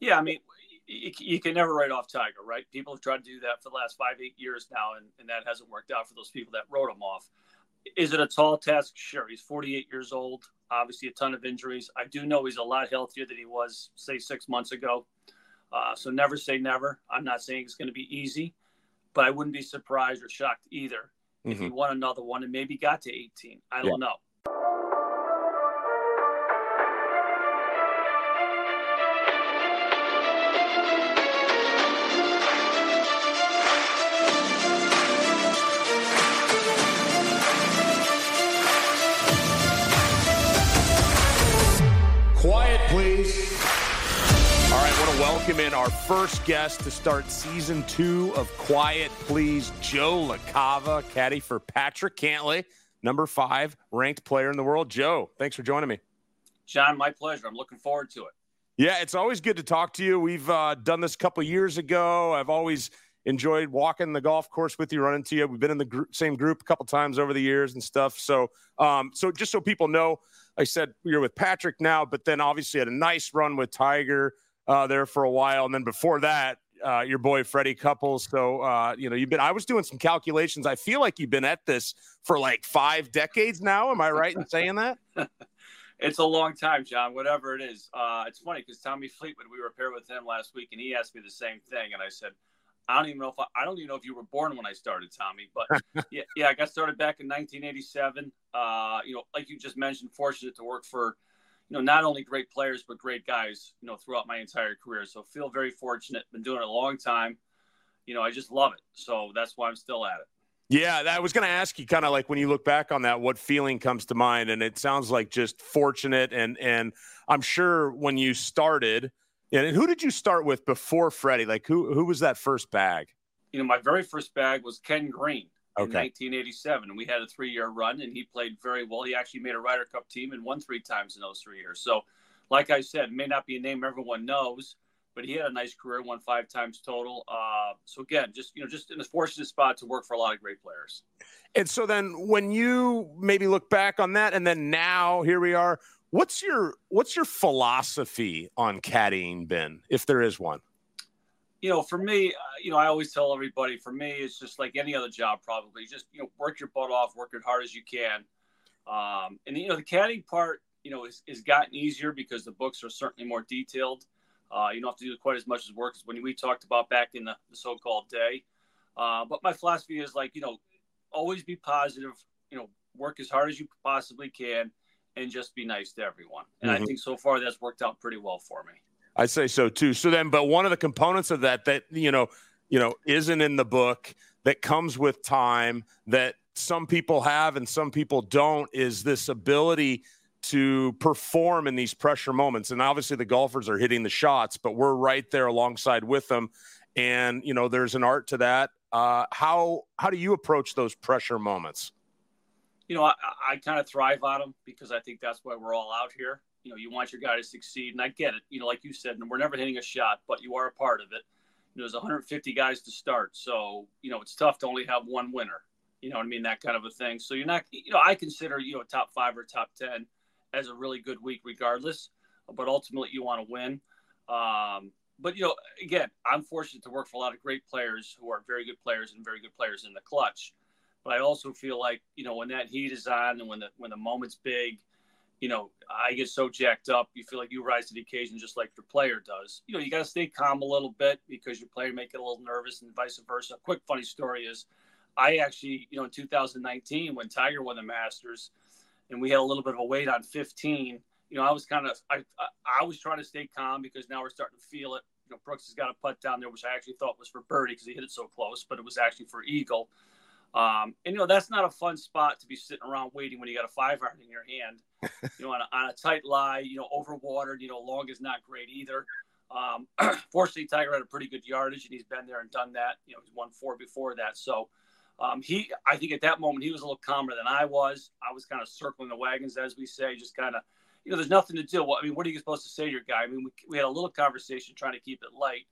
Yeah, I mean, you, you, can never write off Tiger, right? People have tried to do that for the last five, eight years now, and, and that hasn't worked out for those people that wrote him off. Is it a tall task? Sure. He's 48 years old, obviously a ton of injuries. I do know he's a lot healthier than he was, say, six months ago. Uh, so never say never. I'm not saying it's going to be easy, but I wouldn't be surprised or shocked either mm-hmm. if he won another one and maybe got to 18. I don't know. Welcome in our first guest to start season two of Quiet Please, Joe LaCava, caddy for Patrick Cantlay, number five ranked player in the world. Joe, thanks for joining me. John, my pleasure. I'm looking forward to it. Yeah, it's always good to talk to you. We've uh, done this a couple years ago. I've always enjoyed walking the golf course with you, running to you. We've been in the group, same group a couple times over the years and stuff. So, um, so just so people know, I said you're with Patrick now, but then obviously had a nice run with Tiger uh, there for a while, and then before that, uh, your boy Freddie Couples. So uh, you know, you've been. I was doing some calculations. I feel like you've been at this for like five decades now. Am I right in saying that? it's a long time, John. Whatever it is, uh, it's funny because Tommy Fleetwood. We were paired with him last week, and he asked me the same thing, and I said. I don't even know if I, I don't even know if you were born when I started, Tommy. But yeah, yeah, I got started back in 1987. Uh, you know, like you just mentioned, fortunate to work for you know, not only great players but great guys, you know, throughout my entire career. So feel very fortunate. Been doing it a long time. You know, I just love it. So that's why I'm still at it. Yeah, I was going to ask you kind of like when you look back on that, what feeling comes to mind? And it sounds like just fortunate. And and I'm sure when you started, and who did you start with before Freddie? Like who who was that first bag? You know, my very first bag was Ken Green in 1987. And we had a three year run, and he played very well. He actually made a Ryder Cup team and won three times in those three years. So, like I said, may not be a name everyone knows, but he had a nice career, won five times total. Uh, so again, just you know, just in a fortunate spot to work for a lot of great players. And so then, when you maybe look back on that, and then now here we are. What's your what's your philosophy on caddying Ben, if there is one? You know, for me, uh, you know, I always tell everybody, for me, it's just like any other job, probably. Just you know, work your butt off, work as hard as you can. Um, and you know, the caddying part, you know, is, is gotten easier because the books are certainly more detailed. Uh, you don't have to do quite as much as work as when we talked about back in the, the so-called day. Uh, but my philosophy is like, you know, always be positive. You know, work as hard as you possibly can, and just be nice to everyone. And mm-hmm. I think so far that's worked out pretty well for me. I say so too. So then, but one of the components of that that you know, you know, isn't in the book that comes with time that some people have and some people don't is this ability to perform in these pressure moments. And obviously, the golfers are hitting the shots, but we're right there alongside with them. And you know, there's an art to that. Uh, how how do you approach those pressure moments? You know, I, I kind of thrive on them because I think that's why we're all out here you know, you want your guy to succeed, and I get it. You know, like you said, and we're never hitting a shot, but you are a part of it. You know, there's 150 guys to start, so you know it's tough to only have one winner. You know what I mean? That kind of a thing. So you're not, you know, I consider you know top five or top ten as a really good week, regardless. But ultimately, you want to win. Um, but you know, again, I'm fortunate to work for a lot of great players who are very good players and very good players in the clutch. But I also feel like you know when that heat is on and when the when the moment's big, you know, I get so jacked up. You feel like you rise to the occasion just like your player does. You know, you got to stay calm a little bit because your player may get a little nervous and vice versa. A quick funny story is I actually, you know, in 2019 when Tiger won the Masters and we had a little bit of a wait on 15, you know, I was kind of, I, I, I was trying to stay calm because now we're starting to feel it. You know, Brooks has got a putt down there, which I actually thought was for birdie because he hit it so close, but it was actually for eagle. Um, and you know that's not a fun spot to be sitting around waiting when you got a five iron in your hand. you know, on a, on a, tight lie, you know, over overwatered. You know, long is not great either. Um, fortunately, Tiger had a pretty good yardage, and he's been there and done that. You know, he's won four before that, so um, he, I think, at that moment he was a little calmer than I was. I was kind of circling the wagons, as we say, just kind of. You know, there's nothing to do. Well, I mean, what are you supposed to say to your guy? I mean, we, we had a little conversation trying to keep it light,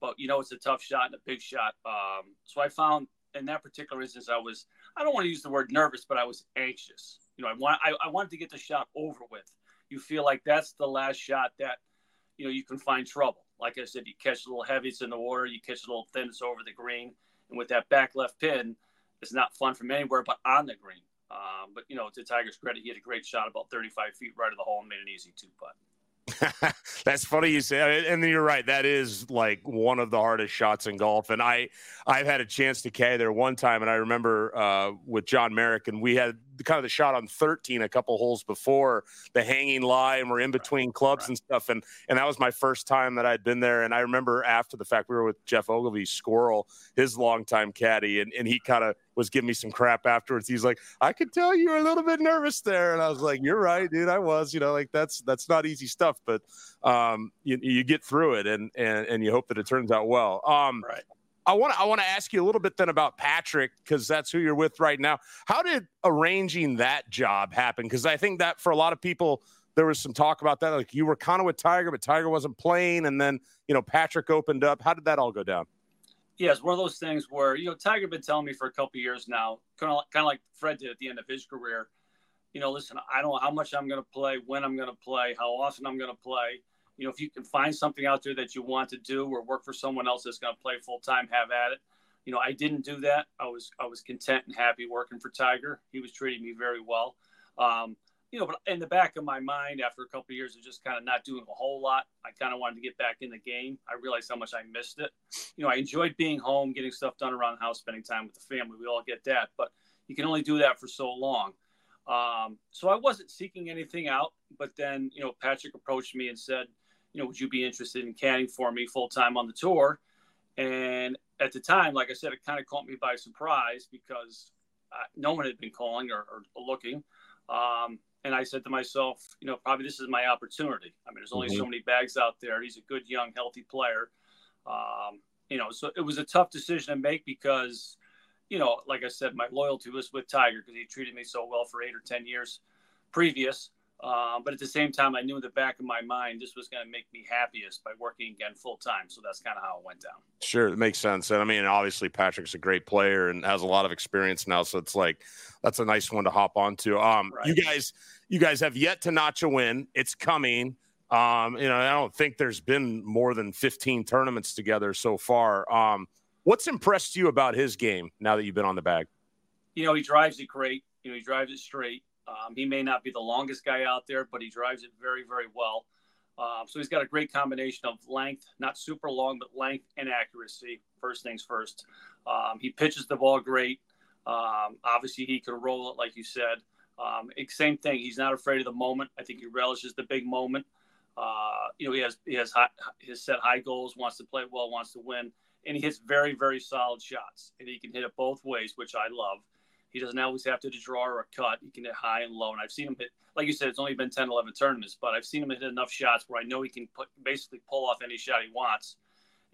but you know, it's a tough shot and a big shot. Um, so I found in that particular instance, I was I don't want to use the word nervous, but I was anxious. You know, I want I, I wanted to get the shot over with. You feel like that's the last shot that you know, you can find trouble. Like I said, you catch a little heavy, it's in the water. You catch a little thin, it's over the green. And with that back left pin, it's not fun from anywhere but on the green. Um, but you know, to Tiger's credit, he had a great shot about 35 feet right of the hole and made an easy two putt. That's funny you say, and you're right. That is like one of the hardest shots in golf. And I, I've had a chance to carry there one time, and I remember uh, with John Merrick, and we had kind of the shot on 13 a couple holes before the hanging lie, and we're in between clubs right. and stuff. And and that was my first time that I'd been there. And I remember after the fact, we were with Geoff Ogilvy, Squirrel, his longtime caddy, and and he kind of was giving me some crap afterwards. He's like, I could tell you were a little bit nervous there. And I was like, You're right, dude. I was, you know, like that's that's not easy stuff, but um you, you get through it and and and you hope that it turns out well. Um right. I want to I want to ask you a little bit then about Patrick because that's who you're with right now. How did arranging that job happen? Because I think that for a lot of people, there was some talk about that. Like you were kind of with Tiger, but Tiger wasn't playing, and then you know Patrick opened up. How did that all go down? yeah, it's one of those things where you know Tiger been telling me for a couple years now, kind of kind of like Fred did at the end of his career. You know, listen, I don't know how much I'm going to play, when I'm going to play, how often I'm going to play. You know, if you can find something out there that you want to do or work for someone else that's going to play full time, have at it. You know, I didn't do that. I was I was content and happy working for Tiger. He was treating me very well. Um, you know, but in the back of my mind, after a couple of years of just kind of not doing a whole lot, I kind of wanted to get back in the game. I realized how much I missed it. You know, I enjoyed being home, getting stuff done around the house, spending time with the family. We all get that, but you can only do that for so long. Um, so I wasn't seeking anything out, but then you know, Patrick approached me and said, you know, would you be interested in caddying for me full time on the tour? And at the time, like I said, it kind of caught me by surprise because uh, no one had been calling or, or looking. Um, and I said to myself, you know, probably this is my opportunity. I mean, there's only mm-hmm. so many bags out there. He's a good, young, healthy player. Um, you know, so it was a tough decision to make because, you know, like I said, my loyalty was with Tiger because he treated me so well for eight or 10 years previous. Um, but at the same time, I knew in the back of my mind this was going to make me happiest by working again full time. So that's kind of how it went down. Sure, it makes sense. And I mean, obviously, Patrick's a great player and has a lot of experience now. So it's like that's a nice one to hop onto. Um, right. You guys, you guys have yet to notch a win. It's coming. Um, you know, I don't think there's been more than 15 tournaments together so far. Um, what's impressed you about his game now that you've been on the bag? You know, he drives it great. You know, he drives it straight. Um, he may not be the longest guy out there, but he drives it very, very well. Um, so he's got a great combination of length, not super long, but length and accuracy. First things first. Um, he pitches the ball great. Um, obviously, he can roll it, like you said. Um, same thing. He's not afraid of the moment. I think he relishes the big moment. Uh, you know, he has he has high, has set high goals, wants to play well, wants to win, and he hits very, very solid shots. And he can hit it both ways, which I love. He doesn't always have to draw or a cut. He can hit high and low. And I've seen him hit, like you said, it's only been 10, 11 tournaments, but I've seen him hit enough shots where I know he can put basically pull off any shot he wants.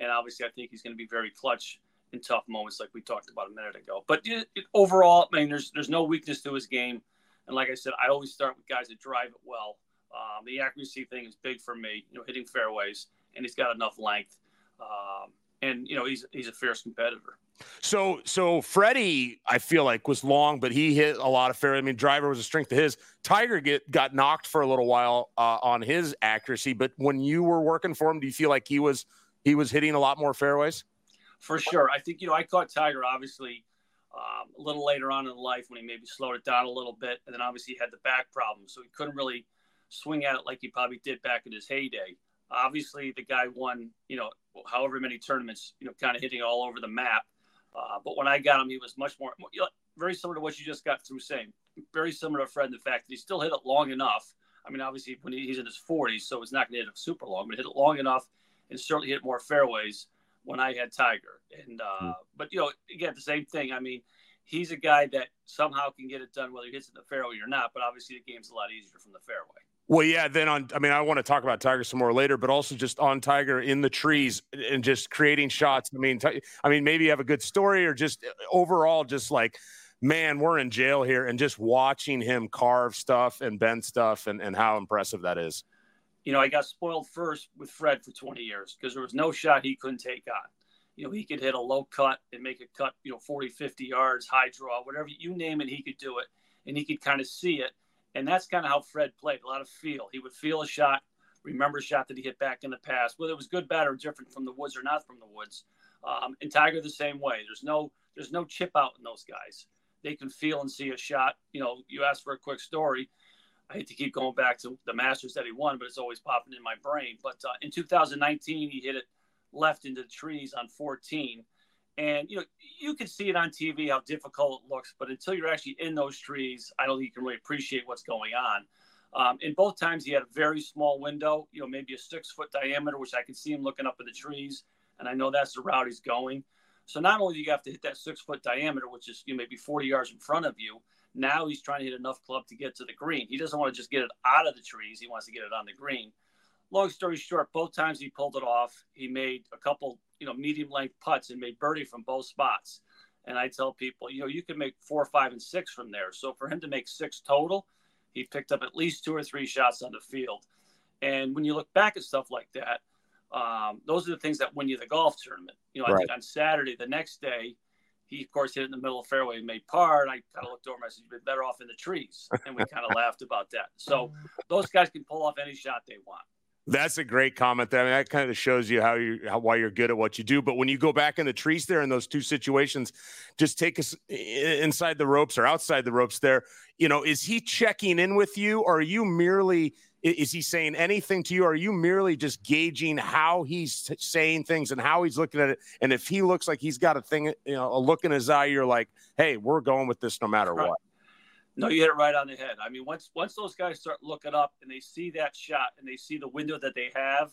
And obviously, I think he's going to be very clutch in tough moments, like we talked about a minute ago. But it, it, overall, I mean, there's there's no weakness to his game. And like I said, I always start with guys that drive it well. Um, the accuracy thing is big for me, you know, hitting fairways, and he's got enough length. Um, and you know, he's he's a fierce competitor. So, so Freddie, I feel like was long, but he hit a lot of fair. I mean, driver was a strength of his. Tiger get got knocked for a little while uh, on his accuracy, but when you were working for him, do you feel like he was he was hitting a lot more fairways? For sure, I think you know I caught Tiger obviously um, a little later on in life when he maybe slowed it down a little bit, and then obviously he had the back problem, so he couldn't really swing at it like he probably did back in his heyday. Obviously, the guy won, you know, however many tournaments, you know, kind of hitting all over the map. Uh, but when I got him, he was much more, very similar to what you just got through saying. Very similar to Fred in the fact that he still hit it long enough. I mean, obviously, when he's in his 40s, so it's not going to hit it super long, but hit it long enough and certainly hit more fairways when I had Tiger. And, uh, mm. but, you know, again, the same thing. I mean, he's a guy that somehow can get it done whether he hits it in the fairway or not, but obviously the game's a lot easier from the fairway. Well, yeah. Then on, I mean, I want to talk about Tiger some more later, but also just on Tiger in the trees and just creating shots. I mean, t- I mean, maybe you have a good story or just uh, overall, just like, man, we're in jail here, and just watching him carve stuff and bend stuff, and and how impressive that is. You know, I got spoiled first with Fred for 20 years because there was no shot he couldn't take on. You know, he could hit a low cut and make a cut, you know, 40, 50 yards, high draw, whatever you name it, he could do it. And he could kind of see it and that's kind of how Fred played. A lot of feel. He would feel a shot, remember a shot that he hit back in the past, whether it was good, bad, or different from the woods or not from the woods. Um, and Tiger the same way. There's no there's no chip out in those guys. They can feel and see a shot. You know, you asked for a quick story. I hate to keep going back to the Masters that he won, but it's always popping in my brain. But uh, in 2019, he hit it left into the trees on 14. And you know, you can see it on TV how difficult it looks, but until you're actually in those trees, I don't think you can really appreciate what's going on. Um, in both times, he had a very small window, you know, maybe a six foot diameter, which I can see him looking up at the trees, and I know that's the route he's going. So not only do you have to hit that six foot diameter, which is you know, maybe 40 yards in front of you, now he's trying to hit enough club to get to the green. He doesn't want to just get it out of the trees; he wants to get it on the green. Long story short, both times he pulled it off. He made a couple, you know, medium length putts and made birdie from both spots. And I tell people, you know, you can make four, five, and six from there. So for him to make six total, he picked up at least two or three shots on the field. And when you look back at stuff like that, um, those are the things that win you the golf tournament. You know, right. I think on Saturday, the next day, he of course hit it in the middle of the fairway and made par. And I kind of looked over and I said, "You've been better off in the trees," and we kind of laughed about that. So those guys can pull off any shot they want. That's a great comment. There. I mean, that kind of shows you how you how, why you're good at what you do. But when you go back in the trees there in those two situations, just take us inside the ropes or outside the ropes. There, you know, is he checking in with you, or are you merely? Is he saying anything to you? Or are you merely just gauging how he's t- saying things and how he's looking at it? And if he looks like he's got a thing, you know, a look in his eye, you're like, "Hey, we're going with this no matter right. what." No, you hit it right on the head. I mean, once once those guys start looking up and they see that shot and they see the window that they have,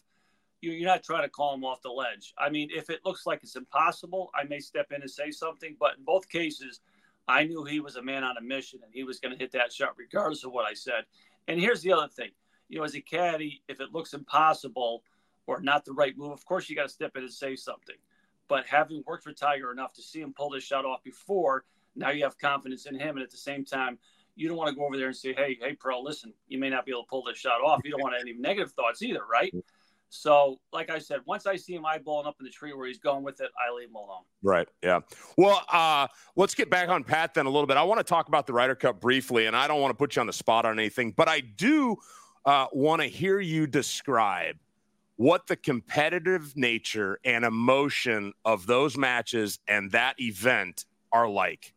you, you're not trying to call them off the ledge. I mean, if it looks like it's impossible, I may step in and say something. But in both cases, I knew he was a man on a mission and he was going to hit that shot regardless of what I said. And here's the other thing, you know, as a caddy, if it looks impossible or not the right move, of course you got to step in and say something. But having worked for Tiger enough to see him pull this shot off before now you have confidence in him, and at the same time, you don't want to go over there and say, "Hey, hey, pro, listen, you may not be able to pull this shot off." You don't want any negative thoughts either, right? So, like I said, once I see him eyeballing up in the tree where he's going with it, I leave him alone. Right. Yeah. Well, uh, let's get back on Pat then a little bit. I want to talk about the Ryder Cup briefly, and I don't want to put you on the spot on anything, but I do uh, want to hear you describe what the competitive nature and emotion of those matches and that event are like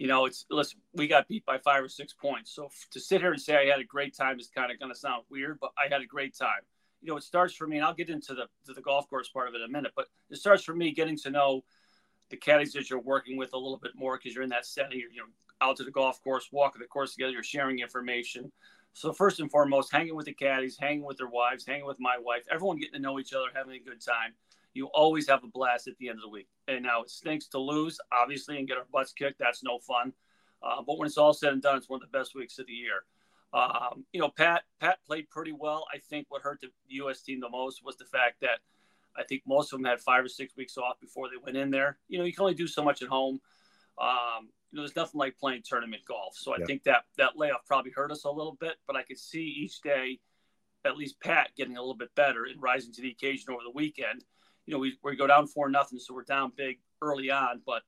you know, it's listen, we got beat by five or six points. So to sit here and say I had a great time is kind of going to sound weird, but I had a great time. You know, it starts for me, and I'll get into the to the golf course part of it in a minute. But it starts for me getting to know the caddies that you're working with a little bit more because you're in that setting. You're you know out to the golf course, walking the course together. You're sharing information. So first and foremost, hanging with the caddies, hanging with their wives, hanging with my wife, everyone getting to know each other, having a good time you always have a blast at the end of the week. And now it stinks to lose, obviously, and get our butts kicked. That's no fun. Uh, but when it's all said and done, it's one of the best weeks of the year. Um, you know, Pat Pat played pretty well. I think what hurt the U.S. team the most was the fact that I think most of them had five or six weeks off before they went in there. You know, you can only do so much at home. Um, you know, there's nothing like playing tournament golf. So I yeah. think that that layoff probably hurt us a little bit. But I could see each day, at least Pat getting a little bit better and rising to the occasion over the weekend you know, we, we go down four nothing, so we're down big early on, but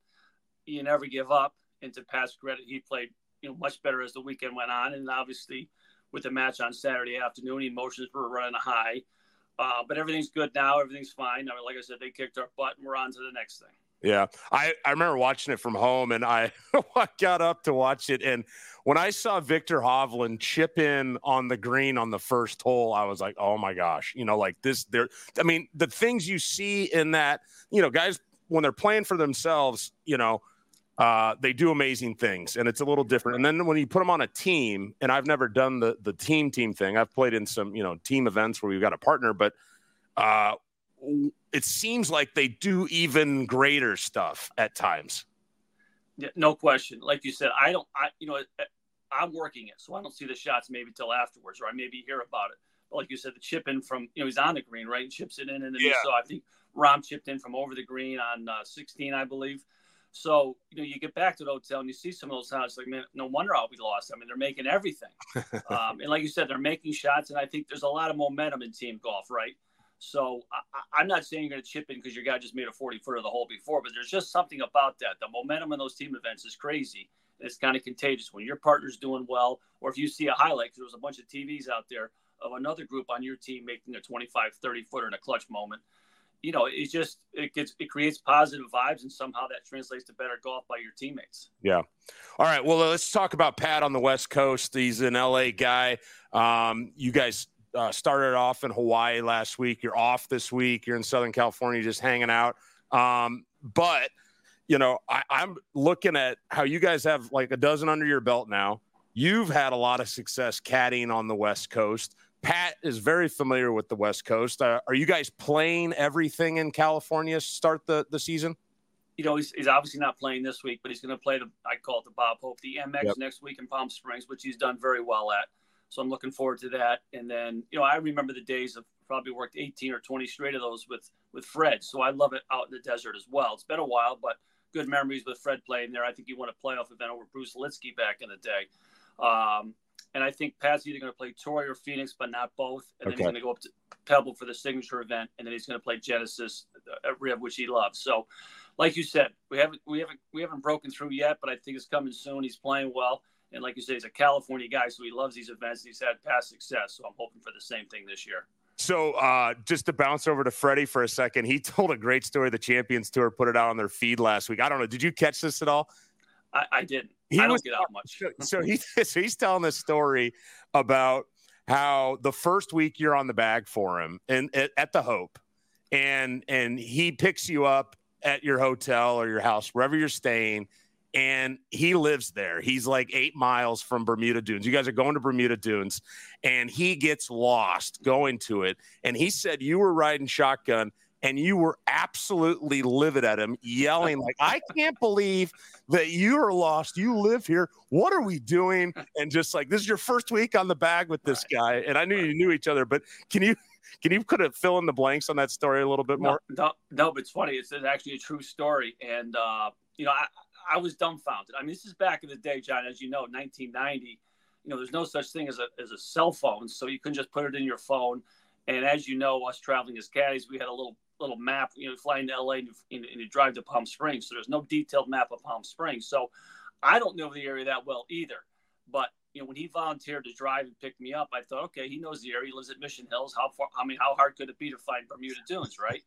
you never give up. And to Pat's credit, he played you know much better as the weekend went on, and obviously with the match on Saturday afternoon, emotions were running high. Uh, but everything's good now. Everything's fine. I mean, like I said, they kicked our butt, and we're on to the next thing. Yeah, I, I remember watching it from home, and I got up to watch it. And when I saw Viktor Hovland chip in on the green on the first hole, I was like, "Oh my gosh!" You know, like this. There, I mean, the things you see in that, you know, guys when they're playing for themselves, you know, uh, they do amazing things, and it's a little different. And then when you put them on a team, and I've never done the the team team thing. I've played in some you know team events where we've got a partner, but uh, it seems like they do even greater stuff at times. Yeah, no question. Like you said, I don't, I, you know, I'm working it, so I don't see the shots maybe till afterwards, or I maybe hear about it. But like you said, the chip in from, you know, he's on the green, right? chips it in, and then yeah. so I think Rahm chipped in from over the green on uh, 16, I believe. So, you know, you get back to the hotel and you see some of those shots, like, man, no wonder I'll be lost. I mean, they're making everything. um, and like you said, they're making shots. And I think there's a lot of momentum in team golf, right? So I, am not saying you're going to chip in because your guy just made a 40 footer of the hole before, but there's just something about that. The momentum in those team events is crazy. It's kind of contagious when your partner's doing well, or if you see a highlight, because there was a bunch of TVs out there of another group on your team making a 25, 30 footer in a clutch moment. You know, it just it gets it creates positive vibes, and somehow that translates to better golf by your teammates. Yeah. All right. Well, let's talk about Pat on the West Coast. He's an LA guy. Um, you guys uh, started off in Hawaii last week. You're off this week. You're in Southern California, just hanging out. Um, but you know, I, I'm looking at how you guys have like a dozen under your belt now. You've had a lot of success caddying on the West Coast. Pat is very familiar with the West Coast. Uh, are you guys playing everything in California start the, the season? You know, he's, he's obviously not playing this week, but he's going to play the, I call it the Bob Hope, the AmEx yep. next week in Palm Springs, which he's done very well at. So I'm looking forward to that. And then, you know, I remember the days of probably worked 18 or 20 straight of those with, with Fred. So I love it out in the desert as well. It's been a while, but good memories with Fred playing there. I think he won a playoff event over Bruce Lietzke back in the day. Um, and I think Pat's either going to play Torrey or Phoenix, but not both. And then he's going to go up to Pebble for the signature event, and then he's going to play Genesis at Riv, which he loves. So, like you said, we haven't we haven't we haven't broken through yet, but I think it's coming soon. He's playing well, and like you said, he's a California guy, so he loves these events. He's had past success, so I'm hoping for the same thing this year. So, uh, just to bounce over to Freddie for a second, he told a great story. The Champions Tour put it out on their feed last week. I don't know. Did you catch this at all? I, I didn't. He I don't was, get out much. so he so he's telling this story about how the first week you're on the bag for him and at, at the Hope, and and he picks you up at your hotel or your house wherever you're staying and he lives there. He's like eight miles from Bermuda Dunes. You guys are going to Bermuda Dunes, and he gets lost going to it. And he said you were riding shotgun and you were absolutely livid at him, yelling like, "I can't believe that you are lost. You live here. What are we doing?" And just like, "This is your first week on the bag with this guy." And I knew you knew each other, but can you? Can you put a fill in the blanks on that story a little bit more? No, no, no but it's funny. It's actually a true story, and uh, you know, I, I was dumbfounded. I mean, this is back in the day, John, as you know, 1990. You know, there's no such thing as a as a cell phone, so you couldn't just put it in your phone. And as you know, us traveling as caddies, we had a little little map. You know, flying to LA and you, and you drive to Palm Springs, so there's no detailed map of Palm Springs. So I don't know the area that well either. But you know, when he volunteered to drive and pick me up, I thought, okay, he knows the area. He lives at Mission Hills. How far? I mean, how hard could it be to find Bermuda Dunes, right?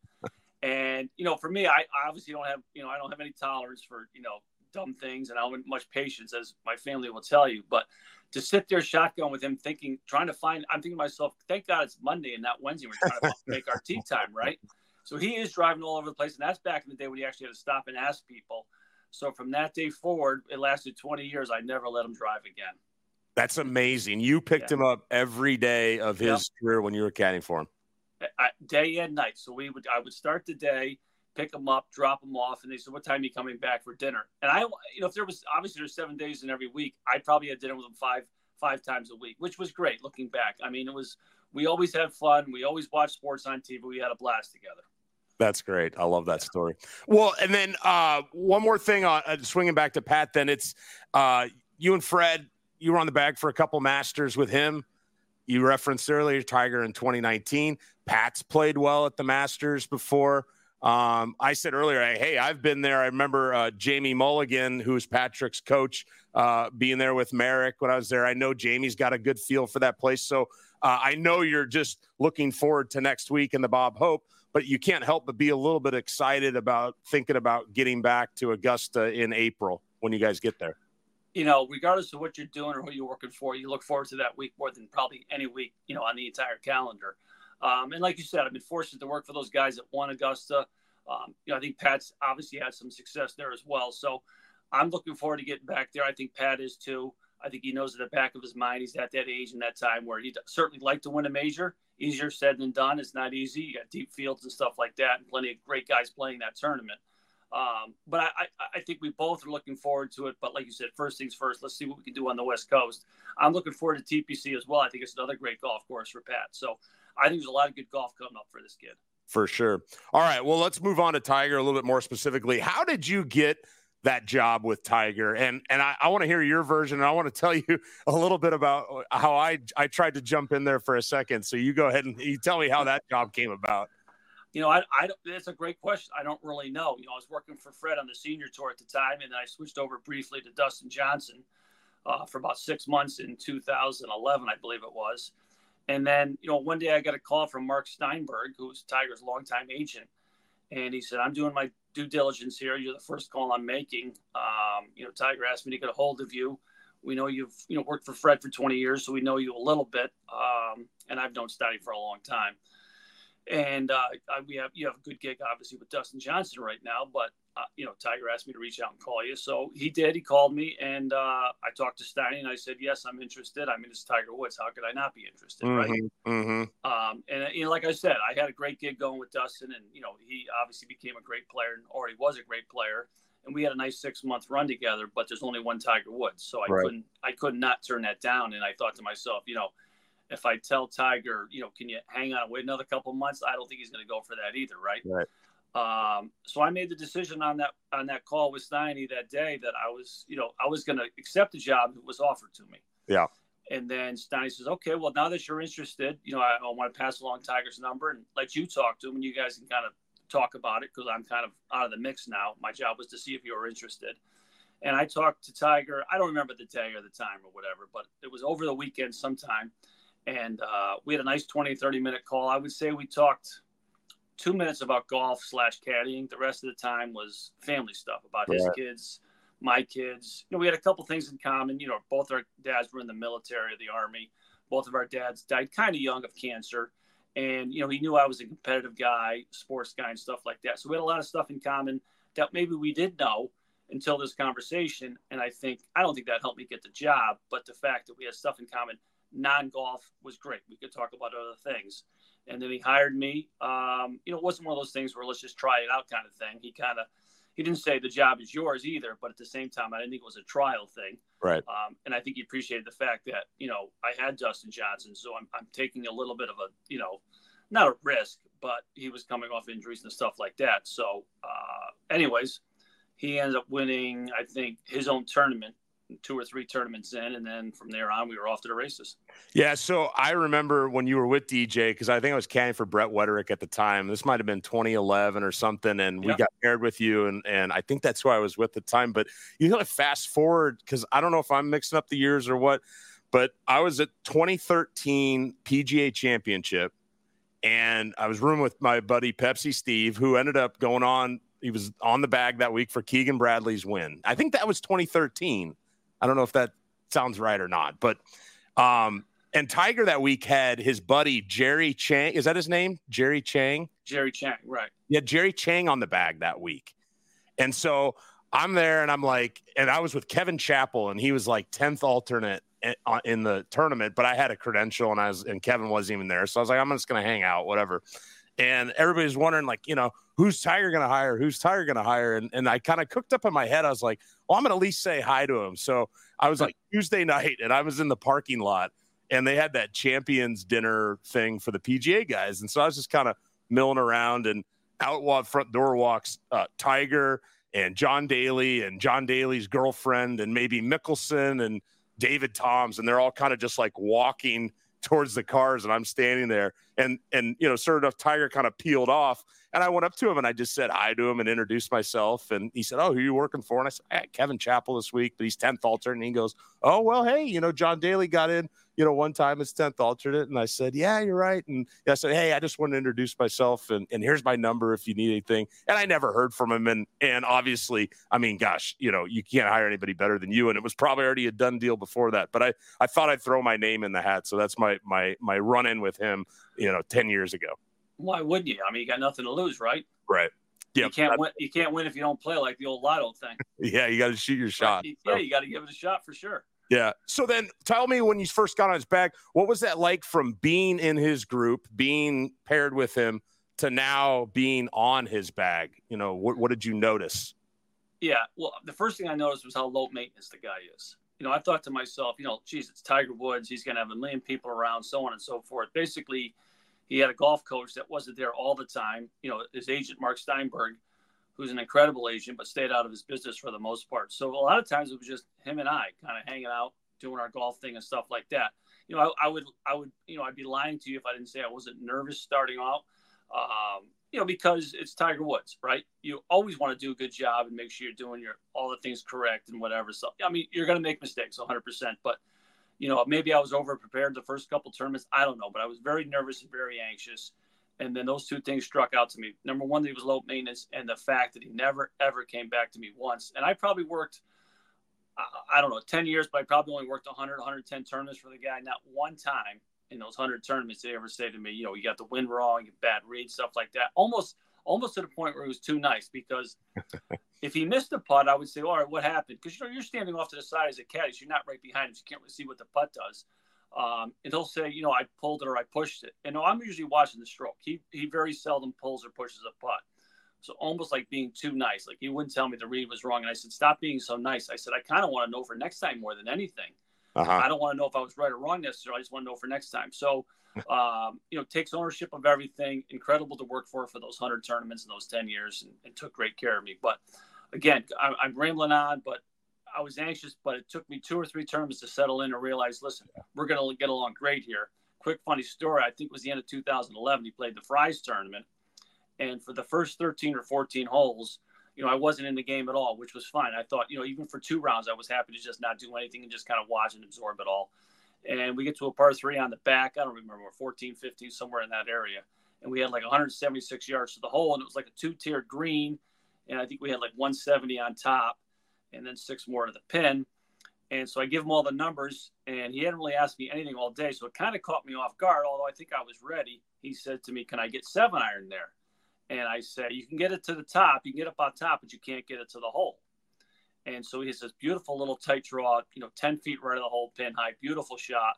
And you know, for me, I, obviously don't have you know I don't have any tolerance for you know dumb things, and I don't have much patience, as my family will tell you. But to sit there shotgun with him, thinking, trying to find, I'm thinking to myself, thank God it's Monday and not Wednesday. We're trying to make our tea time, right? So he is driving all over the place, and that's back in the day when he actually had to stop and ask people. So from that day forward, it lasted 20 years. I never let him drive again. That's amazing. You picked yeah. him up every day of his yep. career when you were caddying for him day and night. So we would I would start the day, pick them up, drop them off, and they said, "What time are you coming back for dinner?" And I, you know, if there was obviously there's seven days in every week, I probably had dinner with them five five times a week, which was great. Looking back, I mean, it was we always had fun. We always watched sports on TV. We had a blast together. That's great. I love that story. Well, and then uh, one more thing on uh, swinging back to Pat. Then it's uh, you and Fred. You were on the bag for a couple Masters with him. You referenced earlier Tiger in 2019. Pat's played well at the Masters before. Um, I said earlier, hey, I've been there. I remember uh, Jamie Mulligan, who's Patrick's coach, uh, being there with Merrick when I was there. I know Jamie's got a good feel for that place. So uh, I know you're just looking forward to next week in the Bob Hope, but you can't help but be a little bit excited about thinking about getting back to Augusta in April when you guys get there you know, regardless of what you're doing or who you're working for, you look forward to that week more than probably any week, you know, on the entire calendar. Um, and like you said, I've been fortunate to work for those guys that won Augusta. Um, you know, I think Pat's obviously had some success there as well. So I'm looking forward to getting back there. I think Pat is too. I think he knows at the back of his mind he's at that age and that time where he'd certainly like to win a major. Easier said than done. It's not easy. You got deep fields and stuff like that, and plenty of great guys playing that tournament. Um, but I, I, think we both are looking forward to it. But like you said, first things first, let's see what we can do on the West Coast. I'm looking forward to TPC as well. I think it's another great golf course for Pat. So I think there's a lot of good golf coming up for this kid. For sure. All right. Well, let's move on to Tiger a little bit more specifically. How did you get that job with Tiger? And and I, I want to hear your version. And I want to tell you a little bit about how I I tried to jump in there for a second. So you go ahead and you tell me how that job came about. You know, I, I that's a great question. I don't really know. You know, I was working for Fred on the senior tour at the time, and then I switched over briefly to Dustin Johnson uh, for about six months in 2011, I believe it was. And then, you know, one day I got a call from Mark Steinberg, who's Tiger's longtime agent. And he said, I'm doing my due diligence here. You're the first call I'm making. Um, you know, Tiger asked me to get a hold of you. We know you've, you know, worked for Fred for 20 years, so we know you a little bit. Um, and I've known Steiny for a long time. And uh, we have you have a good gig, obviously, with Dustin Johnson right now. But uh, you know, Tiger asked me to reach out and call you, so he did. He called me, and uh, I talked to Steiny, and I said, "Yes, I'm interested. I mean, it's Tiger Woods. How could I not be interested, mm-hmm, right?" Mm-hmm. Um, and you know, like I said, I had a great gig going with Dustin, and you know, he obviously became a great player, and already was a great player. And we had a nice six month run together, but there's only one Tiger Woods, so I right. couldn't, I could not turn that down. And I thought to myself, you know if I tell Tiger, you know, can you hang on, and wait another couple months? I don't think he's going to go for that either, right? Right. Um, so I made the decision on that on that call with Steiny that day that I was, you know, I was going to accept the job that was offered to me. Yeah. And then Steiny says, "Okay, well, now that you're interested, you know, I, I want to pass along Tiger's number and let you talk to him, and you guys can kind of talk about it because I'm kind of out of the mix now. My job was to see if you were interested." And I talked to Tiger. I don't remember the day or the time or whatever, but it was over the weekend sometime and uh, we had a nice 20 30 minute call. I would say we talked two minutes about golf slash caddying. The rest of the time was family stuff about his kids my kids. You know we had a couple things in common. You know both our dads were in the military the army. Both of our dads died kind of young of cancer. And you know he knew i was a competitive guy sports guy and stuff like that. So we had a lot of stuff in common that maybe we did know until this conversation. And i think i don't think that helped me get the job but the fact that we had stuff in common non golf was great. We could talk about other things. And then he hired me. Um, you know, it wasn't one of those things where let's just try it out kind of thing. He kind of, he didn't say the job is yours either, but at the same time, I didn't think it was a trial thing. Right. Um, and I think he appreciated the fact that, you know, I had Dustin Johnson, so I'm, I'm taking a little bit of a, you know, not a risk, but he was coming off injuries and stuff like that. So, uh, anyways, he ends up winning, I think, his own tournament two or three tournaments in, and then from there on, we were off to the races. Yeah, so I remember when you were with DJ because I think I was caddying for Brett Wetterich at the time. This might have been 2011 or something, and we got paired with you, and and I think that's who I was with at the time. But you know, fast forward because I don't know if I'm mixing up the years or what, but I was at 2013 PGA Championship. And I was rooming with my buddy Pepsi Steve, who ended up going on he was on the bag that week for Keegan Bradley's win. I think that was 2013. I don't know if that sounds right or not, but um, and Tiger that week had his buddy Jerry Chang. Is that his name? Jerry Chang. Jerry Chang, right? Yeah, Jerry Chang on the bag that week, and so I'm there, and I'm like, and I was with Kevin Chappell, and he was like tenth alternate uh, in the tournament, but I had a credential, and I was, and Kevin wasn't even there, so I was like, I'm just gonna hang out, whatever. And everybody's wondering, like, you know, who's Tiger going to hire? Who's Tiger going to hire? And, and I kind of cooked up in my head. I was like, well, I'm going to at least say hi to him. So I was like Tuesday night and I was in the parking lot and they had that champions dinner thing for the PGA guys. And so I was just kind of milling around and out front door walks uh, Tiger and John Daly and John Daly's girlfriend and maybe Mickelson and David Toms. And they're all kind of just like walking towards the cars and I'm standing there and and you know sure enough Tiger kind of peeled off and I went up to him and I just said hi to him and introduced myself and he said oh who you working for? And I said hey, Kevin Chappell this week but he's 10th alternate. And he goes oh well hey you know John Daly got in you know, one time as 10th alternate. And I said, Yeah, you're right. And I said, Hey, I just want to introduce myself and, and here's my number if you need anything. And I never heard from him. And and obviously, I mean, gosh, you know, you can't hire anybody better than you. And it was probably already a done deal before that. But I, I thought I'd throw my name in the hat. So that's my my my run in with him, you know, 10 years ago. Why wouldn't you? I mean, you got nothing to lose, right? Right. Yeah, you can't win. You can't win if you don't play like the old Lotto thing. Yeah, you got to shoot your shot. Yeah, so. you got to give it a shot for sure. Yeah. So then tell me when you first got on his back, what was that like from being in his group, being paired with him to now being on his bag? You know, what, what did you notice? Yeah. Well, the first thing I noticed was how low maintenance the guy is. You know, I thought to myself, you know, geez, it's Tiger Woods. He's going to have a million people around, so on and so forth. Basically, he had a golf coach that wasn't there all the time. You know, his agent, Mark Steinberg, who's an incredible agent, but stayed out of his business for the most part. So a lot of times it was just him and I kind of hanging out, doing our golf thing and stuff like that. You know, I, I, would, I would, you know, I'd be lying to you if I didn't say I wasn't nervous starting out. Um, you know, because it's Tiger Woods, right? You always want to do a good job and make sure you're doing your all the things correct and whatever. So, I mean, you're going to make mistakes 100%, but you know, maybe I was over prepared the first couple tournaments. I don't know, but I was very nervous and very anxious. And then those two things struck out to me. Number one, that he was low maintenance, and the fact that he never ever came back to me once. And I probably worked, I don't know, 10 years, but I probably only worked 100, 110 tournaments for the guy. Not one time in those 100 tournaments did he ever say to me, you know, you got the wind wrong, you bad read, stuff like that. Almost, almost to the point where it was too nice because if he missed a putt, I would say, all right, what happened? Because you know you're standing off to the side as a caddy, so you're not right behind him, so you can't really see what the putt does. Um, and he'll say, you know, I pulled it or I pushed it. And I'm usually watching the stroke. He he very seldom pulls or pushes a putt. So almost like being too nice. Like he wouldn't tell me the read was wrong. And I said, stop being so nice. I said, I kind of want to know for next time more than anything. Uh-huh. I don't want to know if I was right or wrong necessarily. I just want to know for next time. So, um, you know, takes ownership of everything. Incredible to work for for those hundred tournaments in those ten years, and, and took great care of me. But again, I, I'm rambling on, but I was anxious, but it took me two or three terms to settle in and realize, listen, we're going to get along great here. Quick funny story. I think it was the end of 2011. He played the Frys tournament, and for the first 13 or 14 holes, you know, I wasn't in the game at all, which was fine. I thought, you know, even for two rounds, I was happy to just not do anything and just kind of watch and absorb it all. And we get to a par three on the back. I don't remember, 14, 15, somewhere in that area. And we had like 176 yards to the hole, and it was like a two tiered green. And I think we had like 170 on top and then six more to the pin. And so I give him all the numbers, and he hadn't really asked me anything all day. So it kind of caught me off guard, although I think I was ready. He said to me, Can I get seven iron there? And I said, You can get it to the top. You can get up on top, but you can't get it to the hole. And so he has this beautiful little tight draw, you know, 10 feet right of the hole, pin high, beautiful shot.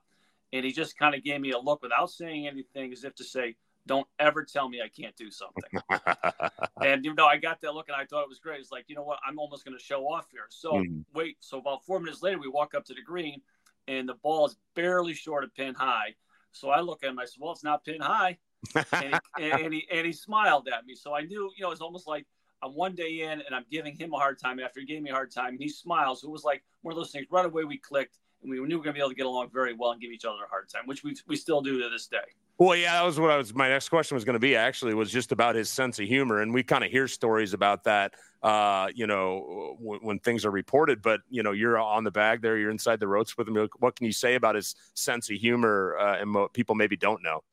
And he just kind of gave me a look without saying anything, as if to say, don't ever tell me I can't do something. and you know, I got that look and I thought it was great. It's like, you know what, I'm almost going to show off here. So mm-hmm. wait, so about four minutes later, we walk up to the green, and the ball is barely short of pin high. So I look at him. I said, "Well, it's not pin high," and, he, and, he and he smiled at me. So I knew, you know, it's almost like I'm one day in and I'm giving him a hard time after he gave me a hard time, and he smiles. It was like one of those things. Right away, we clicked, and we knew we were going to be able to get along very well and give each other a hard time, which we we still do to this day. Well, yeah, that was what I was. My next question was going to be actually was just about his sense of humor, and we kind of hear stories about that, uh, you know, w- when things are reported. But you know, you're on the bag there, you're inside the ropes with him. What can you say about his sense of humor uh, and what people maybe don't know?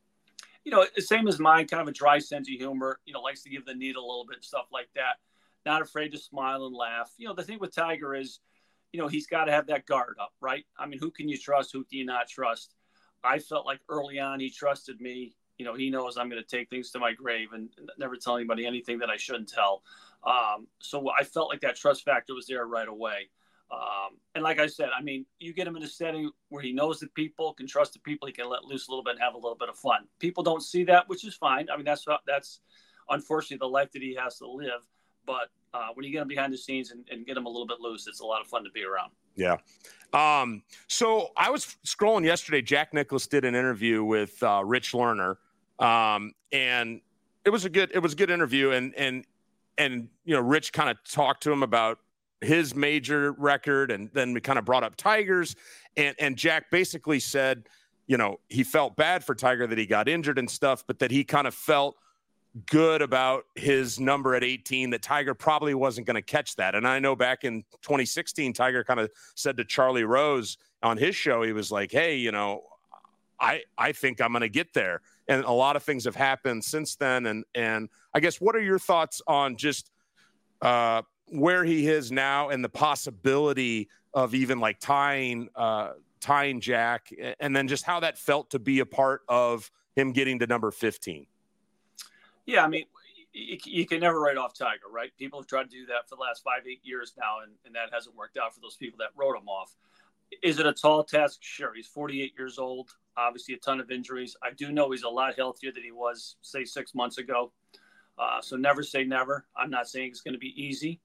You know, same as mine, kind of a dry sense of humor. You know, likes to give the needle a little bit, stuff like that. Not afraid to smile and laugh. You know, the thing with Tiger is, you know, he's got to have that guard up, right? I mean, who can you trust? Who do you not trust? I felt like early on he trusted me. You know, he knows I'm going to take things to my grave and never tell anybody anything that I shouldn't tell. Um, so I felt like that trust factor was there right away. Um, and like I said, I mean, you get him in a setting where he knows the people, can trust the people, he can let loose a little bit and have a little bit of fun. People don't see that, which is fine. I mean, that's that's unfortunately the life that he has to live. But uh, when you get him behind the scenes and, and get him a little bit loose, it's a lot of fun to be around. Yeah. Um, so I was scrolling yesterday. Jack Nicklaus did an interview with uh, Rich Lerner, um, and it was a good it was a good interview. And and and you know, Rich kind of talked to him about his major record, and then we kind of brought up Tigers, and and Jack basically said, you know, he felt bad for Tiger that he got injured and stuff, but that he kind of felt good about his number at 18 that Tiger probably wasn't going to catch that. And I know back in 2016, Tiger kind of said to Charlie Rose on his show, he was like, Hey, you know, I, I think I'm going to get there. And a lot of things have happened since then. And, and I guess, what are your thoughts on just, uh, where he is now and the possibility of even like tying, uh, tying Jack and then just how that felt to be a part of him getting to number 15? Yeah, I mean, you, can never write off Tiger, right? People have tried to do that for the last five, eight years now, and, and that hasn't worked out for those people that wrote him off. Is it a tall task? Sure. He's 48 years old, obviously a ton of injuries. I do know he's a lot healthier than he was, say, six months ago. Uh, so never say never. I'm not saying it's going to be easy,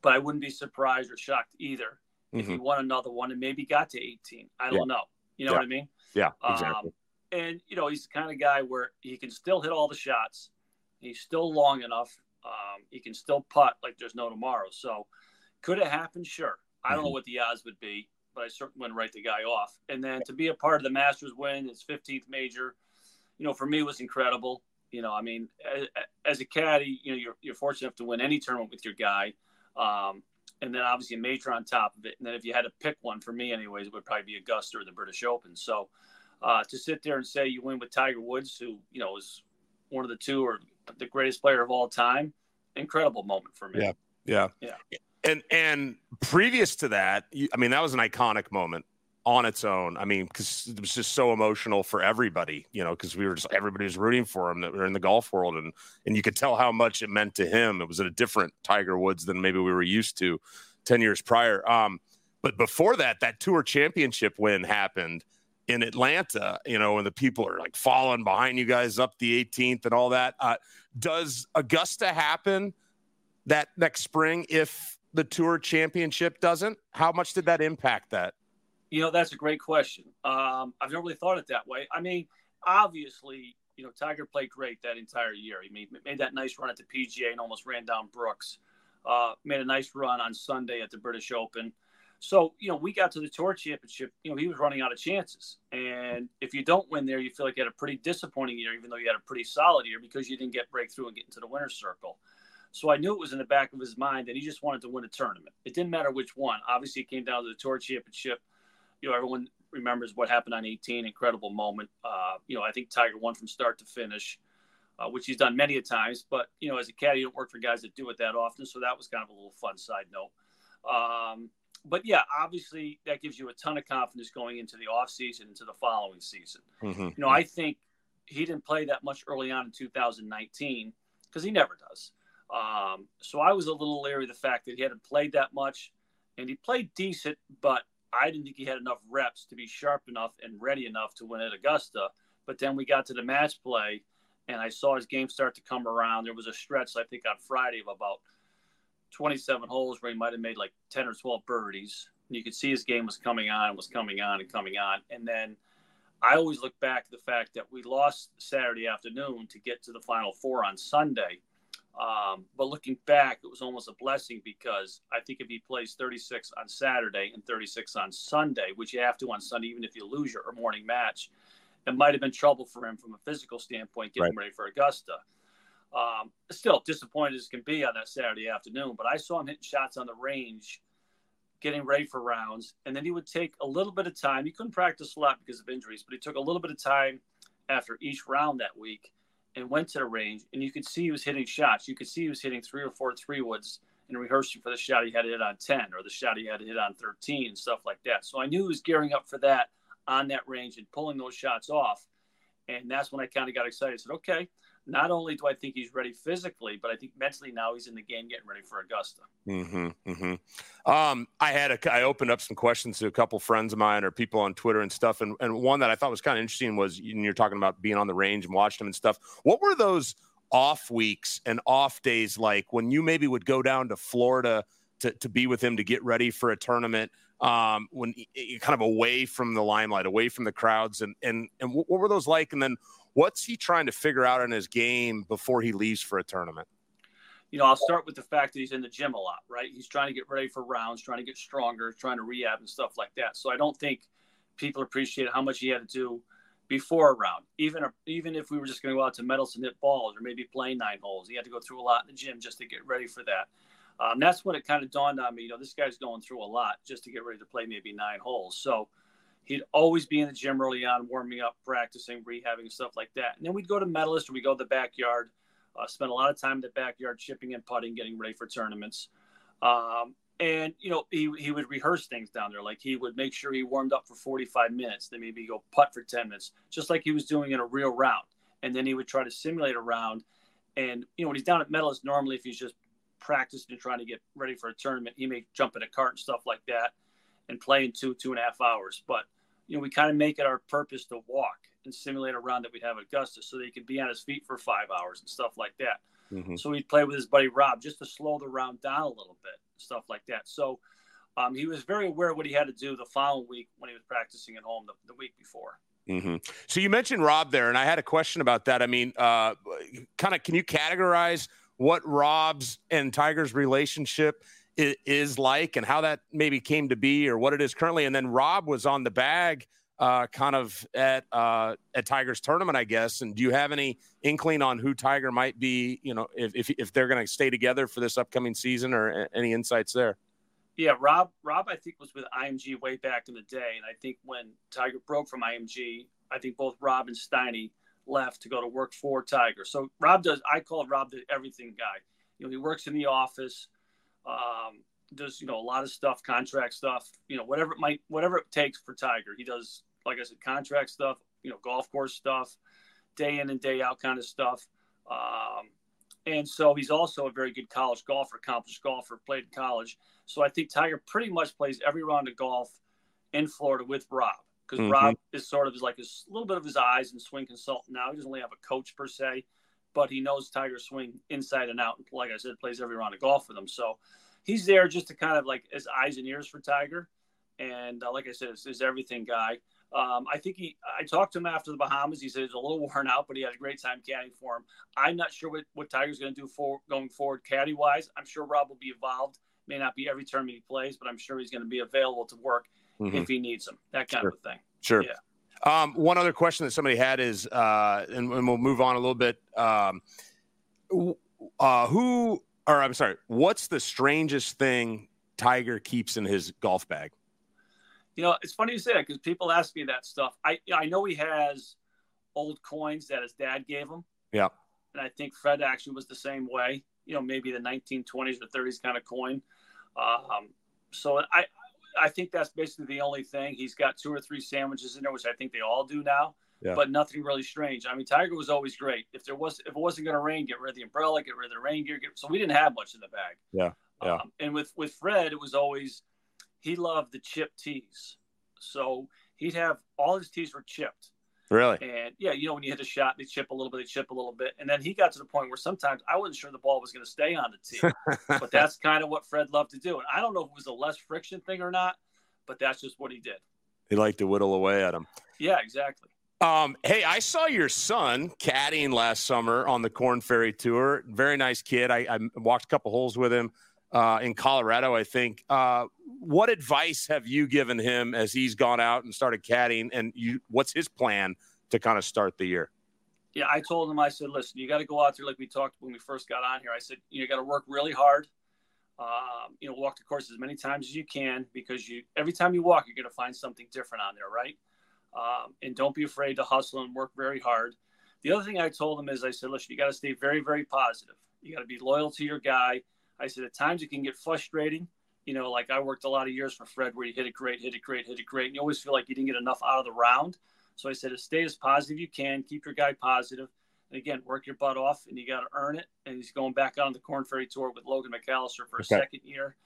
but I wouldn't be surprised or shocked either mm-hmm. if he won another one and maybe got to 18. I don't yeah. know. You know yeah. what I mean? Yeah, exactly. Um, and, you know, he's the kind of guy where he can still hit all the shots He's still long enough. Um, he can still putt like there's no tomorrow. So could it happen? Sure. I don't know mm-hmm. what the odds would be, but I certainly wouldn't write the guy off. And then to be a part of the Masters win, his 15th major, you know, for me was incredible. You know, I mean, as, as a caddy, you know, you're, you're fortunate enough to win any tournament with your guy. Um, and then obviously a major on top of it. And then if you had to pick one for me, anyways, it would probably be Augusta or the British Open. So uh, to sit there and say you win with Tiger Woods, who you know is one of the two or the greatest player of all time, incredible moment for me. Yeah, yeah, yeah. And and previous to that, I mean, that was an iconic moment on its own. I mean, because it was just so emotional for everybody, you know, because we were just everybody was rooting for him that we were in the golf world, and and you could tell how much it meant to him. It was a different Tiger Woods than maybe we were used to ten years prior. Um, but before that, that Tour Championship win happened in Atlanta, you know, and the people are like falling behind you guys up the 18th and all that. Uh, does Augusta happen that next spring if the Tour Championship doesn't? How much did that impact that? You know, that's a great question. Um, I've never really thought it that way. I mean, obviously, you know, Tiger played great that entire year. He made, made that nice run at the PGA and almost ran down Brooks. Uh, made a nice run on Sunday at the British Open. So, you know, we got to the Tour Championship. You know, he was running out of chances. And if you don't win there, you feel like you had a pretty disappointing year, even though you had a pretty solid year because you didn't get breakthrough and get into the winner's circle. So I knew it was in the back of his mind that he just wanted to win a tournament. It didn't matter which one. Obviously, it came down to the Tour Championship. You know, everyone remembers what happened on 18. Incredible moment. Uh, you know, I think Tiger won from start to finish, uh, which he's done many a times. But you know, as a caddy, you don't work for guys that do it that often. So that was kind of a little fun side note. Um, but yeah, obviously that gives you a ton of confidence going into the off season into the following season. Mm-hmm. You know, I think he didn't play that much early on in 2019 because he never does. Um, so I was a little leery of the fact that he hadn't played that much, and he played decent, but I didn't think he had enough reps to be sharp enough and ready enough to win at Augusta. But then we got to the match play, and I saw his game start to come around. There was a stretch, I think, on Friday of about 27 holes where he might have made like 10 or 12 birdies. And you could see his game was coming on, and was coming on, and coming on. And then I always look back at the fact that we lost Saturday afternoon to get to the final four on Sunday um, but looking back, it was almost a blessing because I think if he plays 36 on Saturday and 36 on Sunday, which you have to on Sunday, even if you lose your morning match, it might have been trouble for him from a physical standpoint getting right. ready for Augusta. Um, still disappointed as can be on that Saturday afternoon, but I saw him hitting shots on the range, getting ready for rounds, and then he would take a little bit of time. He couldn't practice a lot because of injuries, but he took a little bit of time after each round that week and went to the range, and you could see he was hitting shots. You could see he was hitting three or four three woods and rehearsing for the shot he had to hit on 10 or the shot he had to hit on 13 and stuff like that. So I knew he was gearing up for that on that range and pulling those shots off. And that's when I kind of got excited. I said, okay, not only do I think he's ready physically, but I think mentally now he's in the game getting ready for Augusta. Mm-hmm, mm-hmm. Um, I had a, I opened up some questions to a couple friends of mine or people on Twitter and stuff, and, and one that I thought was kind of interesting was you're talking about being on the range and watching them and stuff. What were those off weeks and off days like when you maybe would go down to Florida to to be with him to get ready for a tournament? Um, when kind of away from the limelight, away from the crowds, and and and what were those like? And then What's he trying to figure out in his game before he leaves for a tournament? You know, I'll start with the fact that he's in the gym a lot, right? He's trying to get ready for rounds, trying to get stronger, trying to rehab and stuff like that. So I don't think people appreciate how much he had to do before a round. Even even if we were just going to go out to Medalist and hit balls, or maybe play nine holes, he had to go through a lot in the gym just to get ready for that. Um, that's when it kind of dawned on me. You know, this guy's going through a lot just to get ready to play maybe nine holes. So he'd always be in the gym early on, warming up, practicing, rehabbing, stuff like that. And then we'd go to medalist or we go to the backyard, uh, spend a lot of time in the backyard, chipping and putting, getting ready for tournaments. Um, and you know, he, he would rehearse things down there. Like he would make sure he warmed up for 45 minutes, then maybe go putt for 10 minutes, just like he was doing in a real round. And then he would try to simulate a round. And you know, when he's down at medalist, normally if he's just practicing and trying to get ready for a tournament, he may jump in a cart and stuff like that and play in two, two and a half hours. But you know, we kind of make it our purpose to walk and simulate a round that we'd have at Augusta so that he could be on his feet for five hours and stuff like that. Mm-hmm. So he'd play with his buddy Rob just to slow the round down a little bit, stuff like that. So um, he was very aware of what he had to do the following week when he was practicing at home the, the week before. Mm-hmm. So you mentioned Rob there, and I had a question about that. I mean, uh, kind of, can you categorize what Rob's and Tiger's relationship is like and how that maybe came to be or what it is currently. And then Rob was on the bag uh, kind of at uh, at Tiger's tournament, I guess. And do you have any inkling on who Tiger might be? You know, if if, if they're going to stay together for this upcoming season, or any insights there? Yeah, Rob. Rob, I think was with IMG way back in the day, and I think when Tiger broke from IMG, I think both Rob and Steiny left to go to work for Tiger. So Rob does. I call Rob the everything guy. You know, he works in the office. Um, does you know a lot of stuff, contract stuff. You know, whatever it might, whatever it takes for Tiger. He does, like I said, contract stuff. You know, golf course stuff, day in and day out kind of stuff. Um, and so he's also a very good college golfer, accomplished golfer, played in college. So I think Tiger pretty much plays every round of golf in Florida with Rob because mm-hmm. Rob is sort of is like a little bit of his eyes and swing consultant now. He doesn't really have a coach per se, but he knows Tiger swing inside and out. And like I said, plays every round of golf with him. So he's there just to kind of like as eyes and ears for Tiger. And uh, like I said, is everything guy. Um, I think he. I talked to him after the Bahamas. He said he's a little worn out, but he had a great time caddying for him. I'm not sure what, what Tiger's going to do for going forward caddy wise. I'm sure Rob will be involved. May not be every tournament he plays, but I'm sure he's going to be available to work mm-hmm. if he needs him. That kind sure. of a thing. Sure. Yeah. Um, one other question that somebody had is, uh, and, and, we'll move on a little bit. Um, uh, who, or I'm sorry, what's the strangest thing Tiger keeps in his golf bag? You know, it's funny you say that because people ask me that stuff. I I know he has old coins that his dad gave him. Yeah. And I think Fred actually was the same way. You know, maybe the 1920s or 30s kind of coin. Um, so I I think that's basically the only thing. He's got two or three sandwiches in there, which I think they all do now. Yeah. But nothing really strange. I mean, Tiger was always great. If there was, if it wasn't going to rain, get rid of the umbrella, get rid of the rain gear. Get, so we didn't have much in the bag. Yeah, yeah. Um, and with with Fred, it was always he loved the chip tees. So he'd have all his tees were chipped. Really? And yeah, you know, when you hit a shot, they chip a little bit, they chip a little bit. And then he got to the point where sometimes I wasn't sure the ball was going to stay on the tee. but that's kind of what Fred loved to do. And I don't know if it was a less friction thing or not, but that's just what he did. He liked to whittle away at him. Yeah, exactly. Um, hey, I saw your son caddying last summer on the Corn Ferry Tour. Very nice kid. I, I walked a couple holes with him uh, in Colorado, I think. Uh, what advice have you given him as he's gone out and started caddying? And you, what's his plan to kind of start the year? Yeah, I told him, I said, listen, you got to go out there like we talked when we first got on here. I said, you got to work really hard. Um, you know, walk the course as many times as you can because you every time you walk, you're going to find something different on there, right? Um, and don't be afraid to hustle and work very hard. The other thing I told him is, I said, listen, you got to stay very, very positive. You got to be loyal to your guy. I said, at times it can get frustrating. You know, like I worked a lot of years for Fred where you hit it great, hit it great, hit it great. And you always feel like you didn't get enough out of the round. So I said, stay as positive you can, keep your guy positive. And again, work your butt off and you got to earn it. And he's going back on the Corn Ferry Tour with Logan McAllister for a okay. second year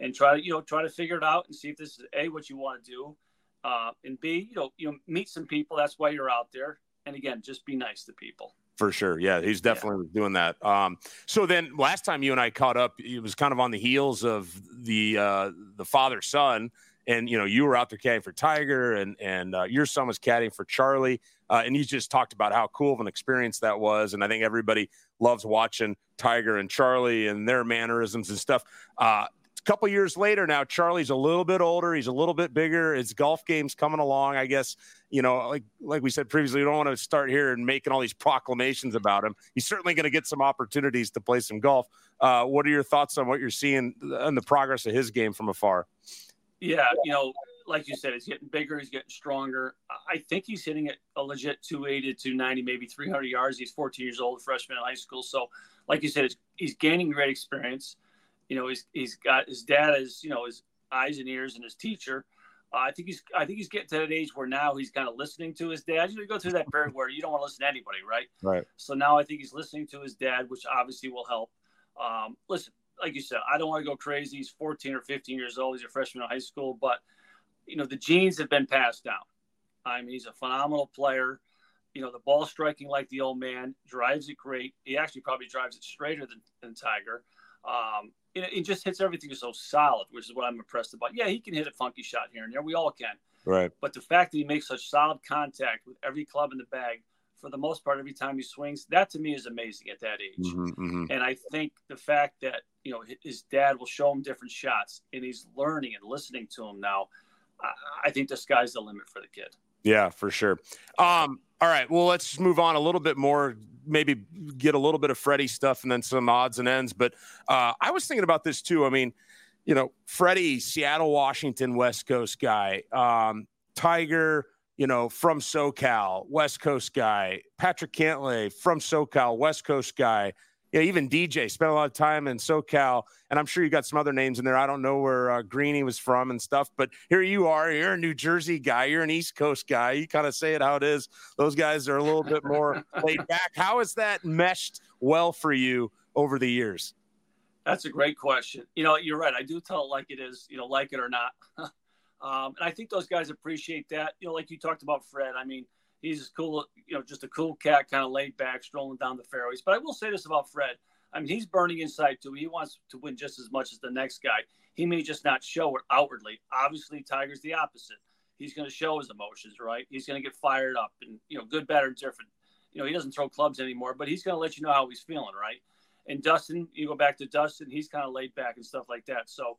and try to, you know, try to figure it out and see if this is A, what you want to do. Uh, and B, you know, you know, meet some people. That's why you're out there. And again, just be nice to people. For sure. Yeah, he's definitely yeah. doing that. Um, so then last time you and I caught up, it was kind of on the heels of the uh, the father son, and you know you were out there caddying for Tiger, and and uh, your son was caddying for Charlie, uh, and you just talked about how cool of an experience that was, and I think everybody loves watching Tiger and Charlie and their mannerisms and stuff. Uh, couple years later now, Charlie's a little bit older. He's a little bit bigger. His golf game's coming along. I guess you know, like like we said previously, we don't want to start here and making all these proclamations about him. He's certainly going to get some opportunities to play some golf. Uh, what are your thoughts on what you're seeing and the progress of his game from afar? Yeah, you know, like you said, he's getting bigger. He's getting stronger. I think he's hitting it a legit 280 to 290, maybe 300 yards. He's 14 years old, freshman in high school. So, like you said, he's gaining great experience you know, he's he's got his dad as you know his eyes and ears and his teacher. Uh, I think he's I think he's getting to that age where now he's kind of listening to his dad. You know, you go through that period where you don't want to listen to anybody, right? Right. So now I think he's listening to his dad, which obviously will help. Um, listen, like you said, I don't want to go crazy. He's 14 or 15 years old. He's a freshman in high school, but you know the genes have been passed down. I mean, he's a phenomenal player. You know, the ball striking like the old man, drives it great. He actually probably drives it straighter than, than Tiger. Um, it, it just hits everything so solid, which is what I'm impressed about. Yeah, he can hit a funky shot here and there. We all can. Right. But the fact that he makes such solid contact with every club in the bag, for the most part, every time he swings, that to me is amazing at that age. Mm-hmm, mm-hmm. And I think the fact that you know his dad will show him different shots, and he's learning and listening to him now. I, I think the sky's the limit for the kid. Yeah, for sure. Um, all right. Well, let's move on a little bit more. Maybe get a little bit of Freddie stuff and then some odds and ends. But uh, I was thinking about this too. I mean, you know, Freddie, Seattle, Washington, West Coast guy. Um, Tiger, you know, from SoCal, West Coast guy. Patrick Cantlay from SoCal, West Coast guy. Yeah, even DJ spent a lot of time in SoCal, and I'm sure you got some other names in there. I don't know where uh, Greeny was from and stuff, but here you are. You're a New Jersey guy. You're an East Coast guy. You kind of say it how it is. Those guys are a little bit more laid back. How has that meshed well for you over the years? That's a great question. You know, you're right. I do tell it like it is. You know, like it or not. um, and I think those guys appreciate that. You know, like you talked about Fred. I mean he's cool, you know, just a cool cat, kind of laid back, strolling down the fairways. But I will say this about Fred. I mean, he's burning inside too. He wants to win just as much as the next guy. He may just not show it outwardly. Obviously, Tiger's the opposite. He's going to show his emotions, right? He's going to get fired up and, you know, good, bad, or different. You know, he doesn't throw clubs anymore, but he's going to let you know how he's feeling, right? And Dustin, you go back to Dustin, he's kind of laid back and stuff like that. So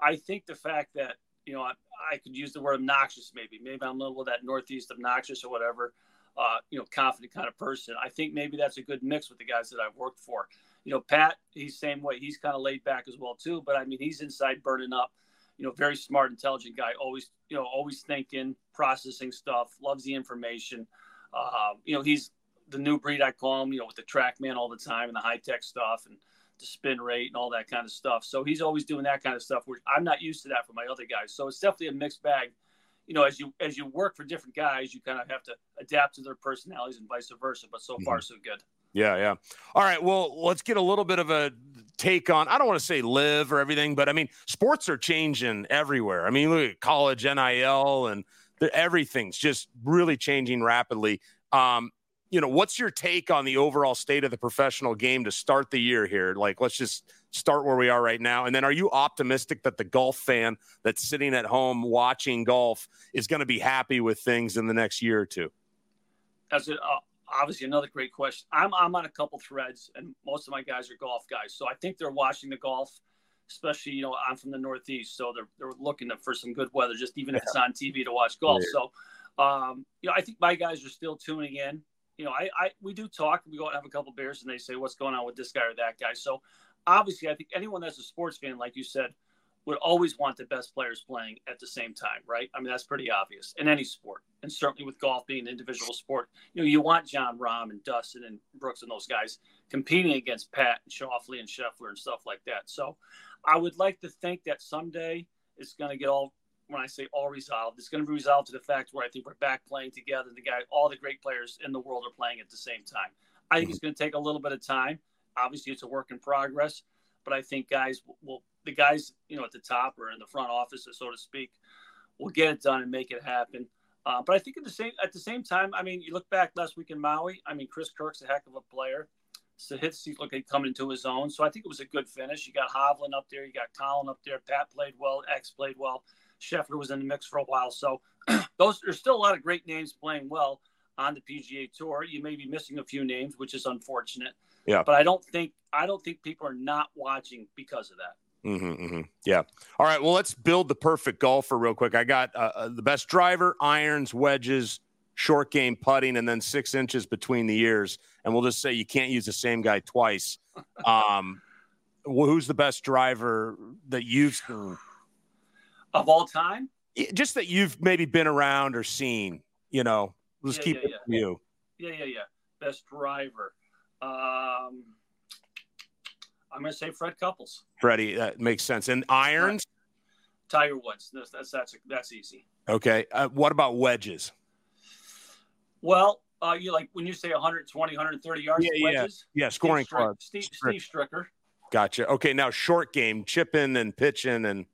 I think the fact that you know, I, I could use the word obnoxious maybe. Maybe I'm a little that northeast obnoxious or whatever, uh, you know, confident kind of person. I think maybe that's a good mix with the guys that I've worked for. You know, Pat, he's same way. He's kind of laid back as well too. But I mean, he's inside burning up. You know, very smart, intelligent guy. Always, you know, always thinking, processing stuff. Loves the information. Uh, you know, he's the new breed I call him. You know, with the TrackMan all the time and the high tech stuff and the spin rate and all that kind of stuff. So he's always doing that kind of stuff, which I'm not used to that for my other guys. So it's definitely a mixed bag. You know, as you as you work for different guys, you kind of have to adapt to their personalities and vice versa. But so mm-hmm. far, so good. Yeah, yeah. All right. Well, let's get a little bit of a take on. I don't want to say live or everything, but I mean, sports are changing everywhere. I mean, look at college, NIL, and everything's just really changing rapidly. Um, you know, what's your take on the overall state of the professional game to start the year here? Like, let's just start where we are right now. And then, are you optimistic that the golf fan that's sitting at home watching golf is going to be happy with things in the next year or two? That's. Uh, obviously another great question. I'm I'm on a couple threads, and most of my guys are golf guys, so I think they're watching the golf. Especially, you know, I'm from the Northeast, so they're they're looking for some good weather, just even if it's on TV to watch golf. Yeah. So, um, you know, I think my guys are still tuning in you know, I, I we do talk. We go out and have a couple beers, and they say, "What's going on with this guy or that guy?" So, obviously, I think anyone that's a sports fan, like you said, would always want the best players playing at the same time, right? I mean, that's pretty obvious in any sport, and certainly with golf being an individual sport. You know, you want Jon Rahm and Dustin and Brooks and those guys competing against Pat and Schauffele and Scheffler and stuff like that. So, I would like to think that someday it's going to get all when I say all resolved, it's going to be resolved to the fact where I think we're back playing together. The guy, all the great players in the world are playing at the same time. I think it's going to take a little bit of time. Obviously, it's a work in progress, but I think guys will, the guys, you know, at the top or in the front office, so to speak, will get it done and make it happen. Uh, but I think at the same at the same time, I mean, you look back last week in Maui. I mean, Chris Kirk's a heck of a player. Sahith look like coming into his own. So I think it was a good finish. You got Hovland up there, you got Collin up there. Pat played well. X played well. Scheffler was in the mix for a while. So those there's still a lot of great names playing well on the PGA Tour. You may be missing a few names, which is unfortunate. Yeah. But I don't think I don't think people are not watching because of that. Mm-hmm, mm-hmm. Yeah. All right. Well, let's build the perfect golfer real quick. I got uh, uh the best driver, irons, wedges, short game putting, and then six inches between the ears. And we'll just say you can't use the same guy twice. Um, who's the best driver that you've seen? Of all time? Just that you've maybe been around or seen. You know, let's yeah, keep yeah, it yeah. you. Yeah, yeah, yeah. Best driver. Um, I'm going to say Fred Couples. Freddie, that makes sense. And irons? Tiger Woods. That's that's that's, that's easy. Okay. Uh, what about wedges? Well, uh, you like when you say 120, 130 yards yeah, wedges? Yeah, yeah, scoring Steve, Steve Stricker. Gotcha. Okay, now short game, chipping and pitching and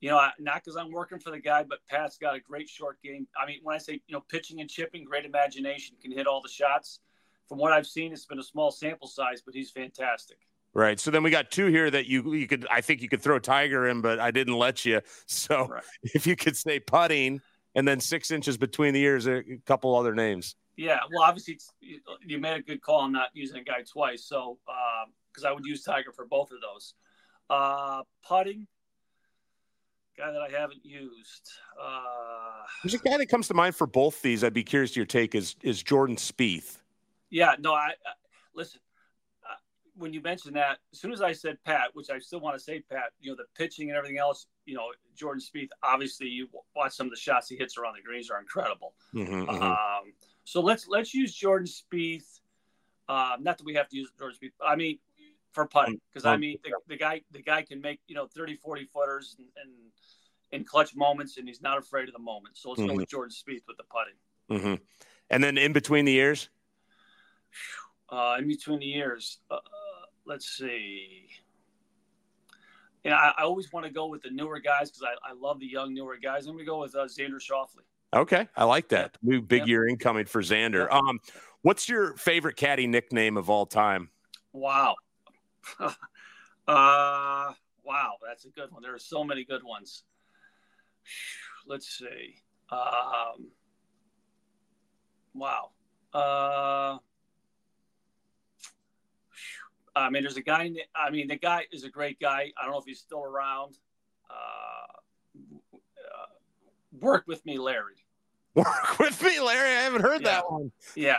you know, not because I'm working for the guy, but Pat's got a great short game. I mean, when I say, you know, pitching and chipping, great imagination, can hit all the shots. From what I've seen, it's been a small sample size, but he's fantastic. Right. So then we got two here that you you could I think you could throw Tiger in, but I didn't let you. So right. if you could say putting and then six inches between the ears, a couple other names. Yeah. Well, obviously you made a good call on not using a guy twice. So because uh, I would use Tiger for both of those. Uh, putting, guy that I haven't used. Uh, There's a guy that comes to mind for both these. I'd be curious to your take. Is is Jordan Spieth? Yeah, no, I, I listen. Uh, when you mentioned that, as soon as I said Pat, which I still want to say Pat, you know, the pitching and everything else, you know, Jordan Spieth, obviously you watch some of the shots he hits around the greens are incredible. Mm-hmm, mm-hmm. Um, so let's let's use Jordan Spieth. Uh, not that we have to use Jordan Spieth. I mean, for putting, because I mean the, the, guy the guy can make you know 30, 40 footers and, and in clutch moments, and he's not afraid of the moment. So let's mm-hmm. go with Jordan Spieth with the putting. Mm-hmm. And then in between the years. Uh, in between the years, uh, let's see. Yeah, I, I, always want to go with the newer guys because I, I love the young newer guys. I'm going to go with uh, Xander Schauffele. Okay, I like that. New big year incoming for Xander. Um, what's your favorite caddy nickname of all time? Wow. uh, wow, that's a good one. There are so many good ones. Let's see. Um, wow. Uh, I mean, there's a guy. I mean, the guy is a great guy. I don't know if he's still around. Uh, uh, work with me, Larry. Work with me, Larry. I haven't heard yeah. that one. Yeah,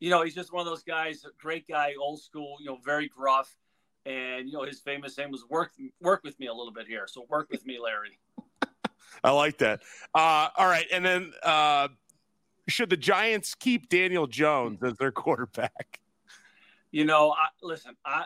you know, he's just one of those guys. Great guy, old school. You know, very gruff. And you know, his famous name was "work work with me a little bit here." So work with me, Larry. I like that. Uh, all right, and then uh, should the Giants keep Daniel Jones as their quarterback? You know, I, listen, I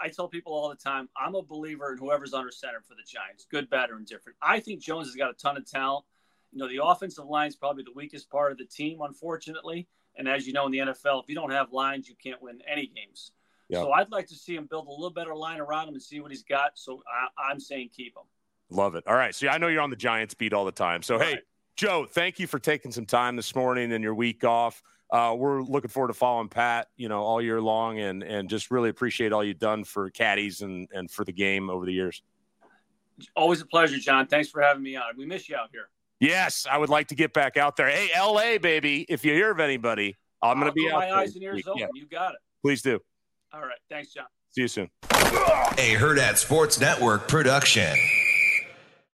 I tell people all the time, I'm a believer in whoever's under center for the Giants, good, bad, or indifferent. I think Jones has got a ton of talent. You know, the offensive line is probably the weakest part of the team, unfortunately. And as you know, in the NFL, if you don't have lines, you can't win any games. Yep. So I'd like to see him build a little better line around him and see what he's got. So I, am saying keep him. Love it. All right. So I know you're on the Giants beat all the time. So, hey, Joe, thank you for taking some time this morning and your week off uh, we're looking forward to following Pat, you know, all year long, and and just really appreciate all you've done for caddies and and for the game over the years. Always a pleasure, John. Thanks for having me on. We miss you out here. Yes, I would like to get back out there. Hey, L.A. baby, if you hear of anybody, I'm going to be out. My eyes and ears open. You got it. Please do. All right. Thanks, John. See you soon. A Hurrdat Sports Network production.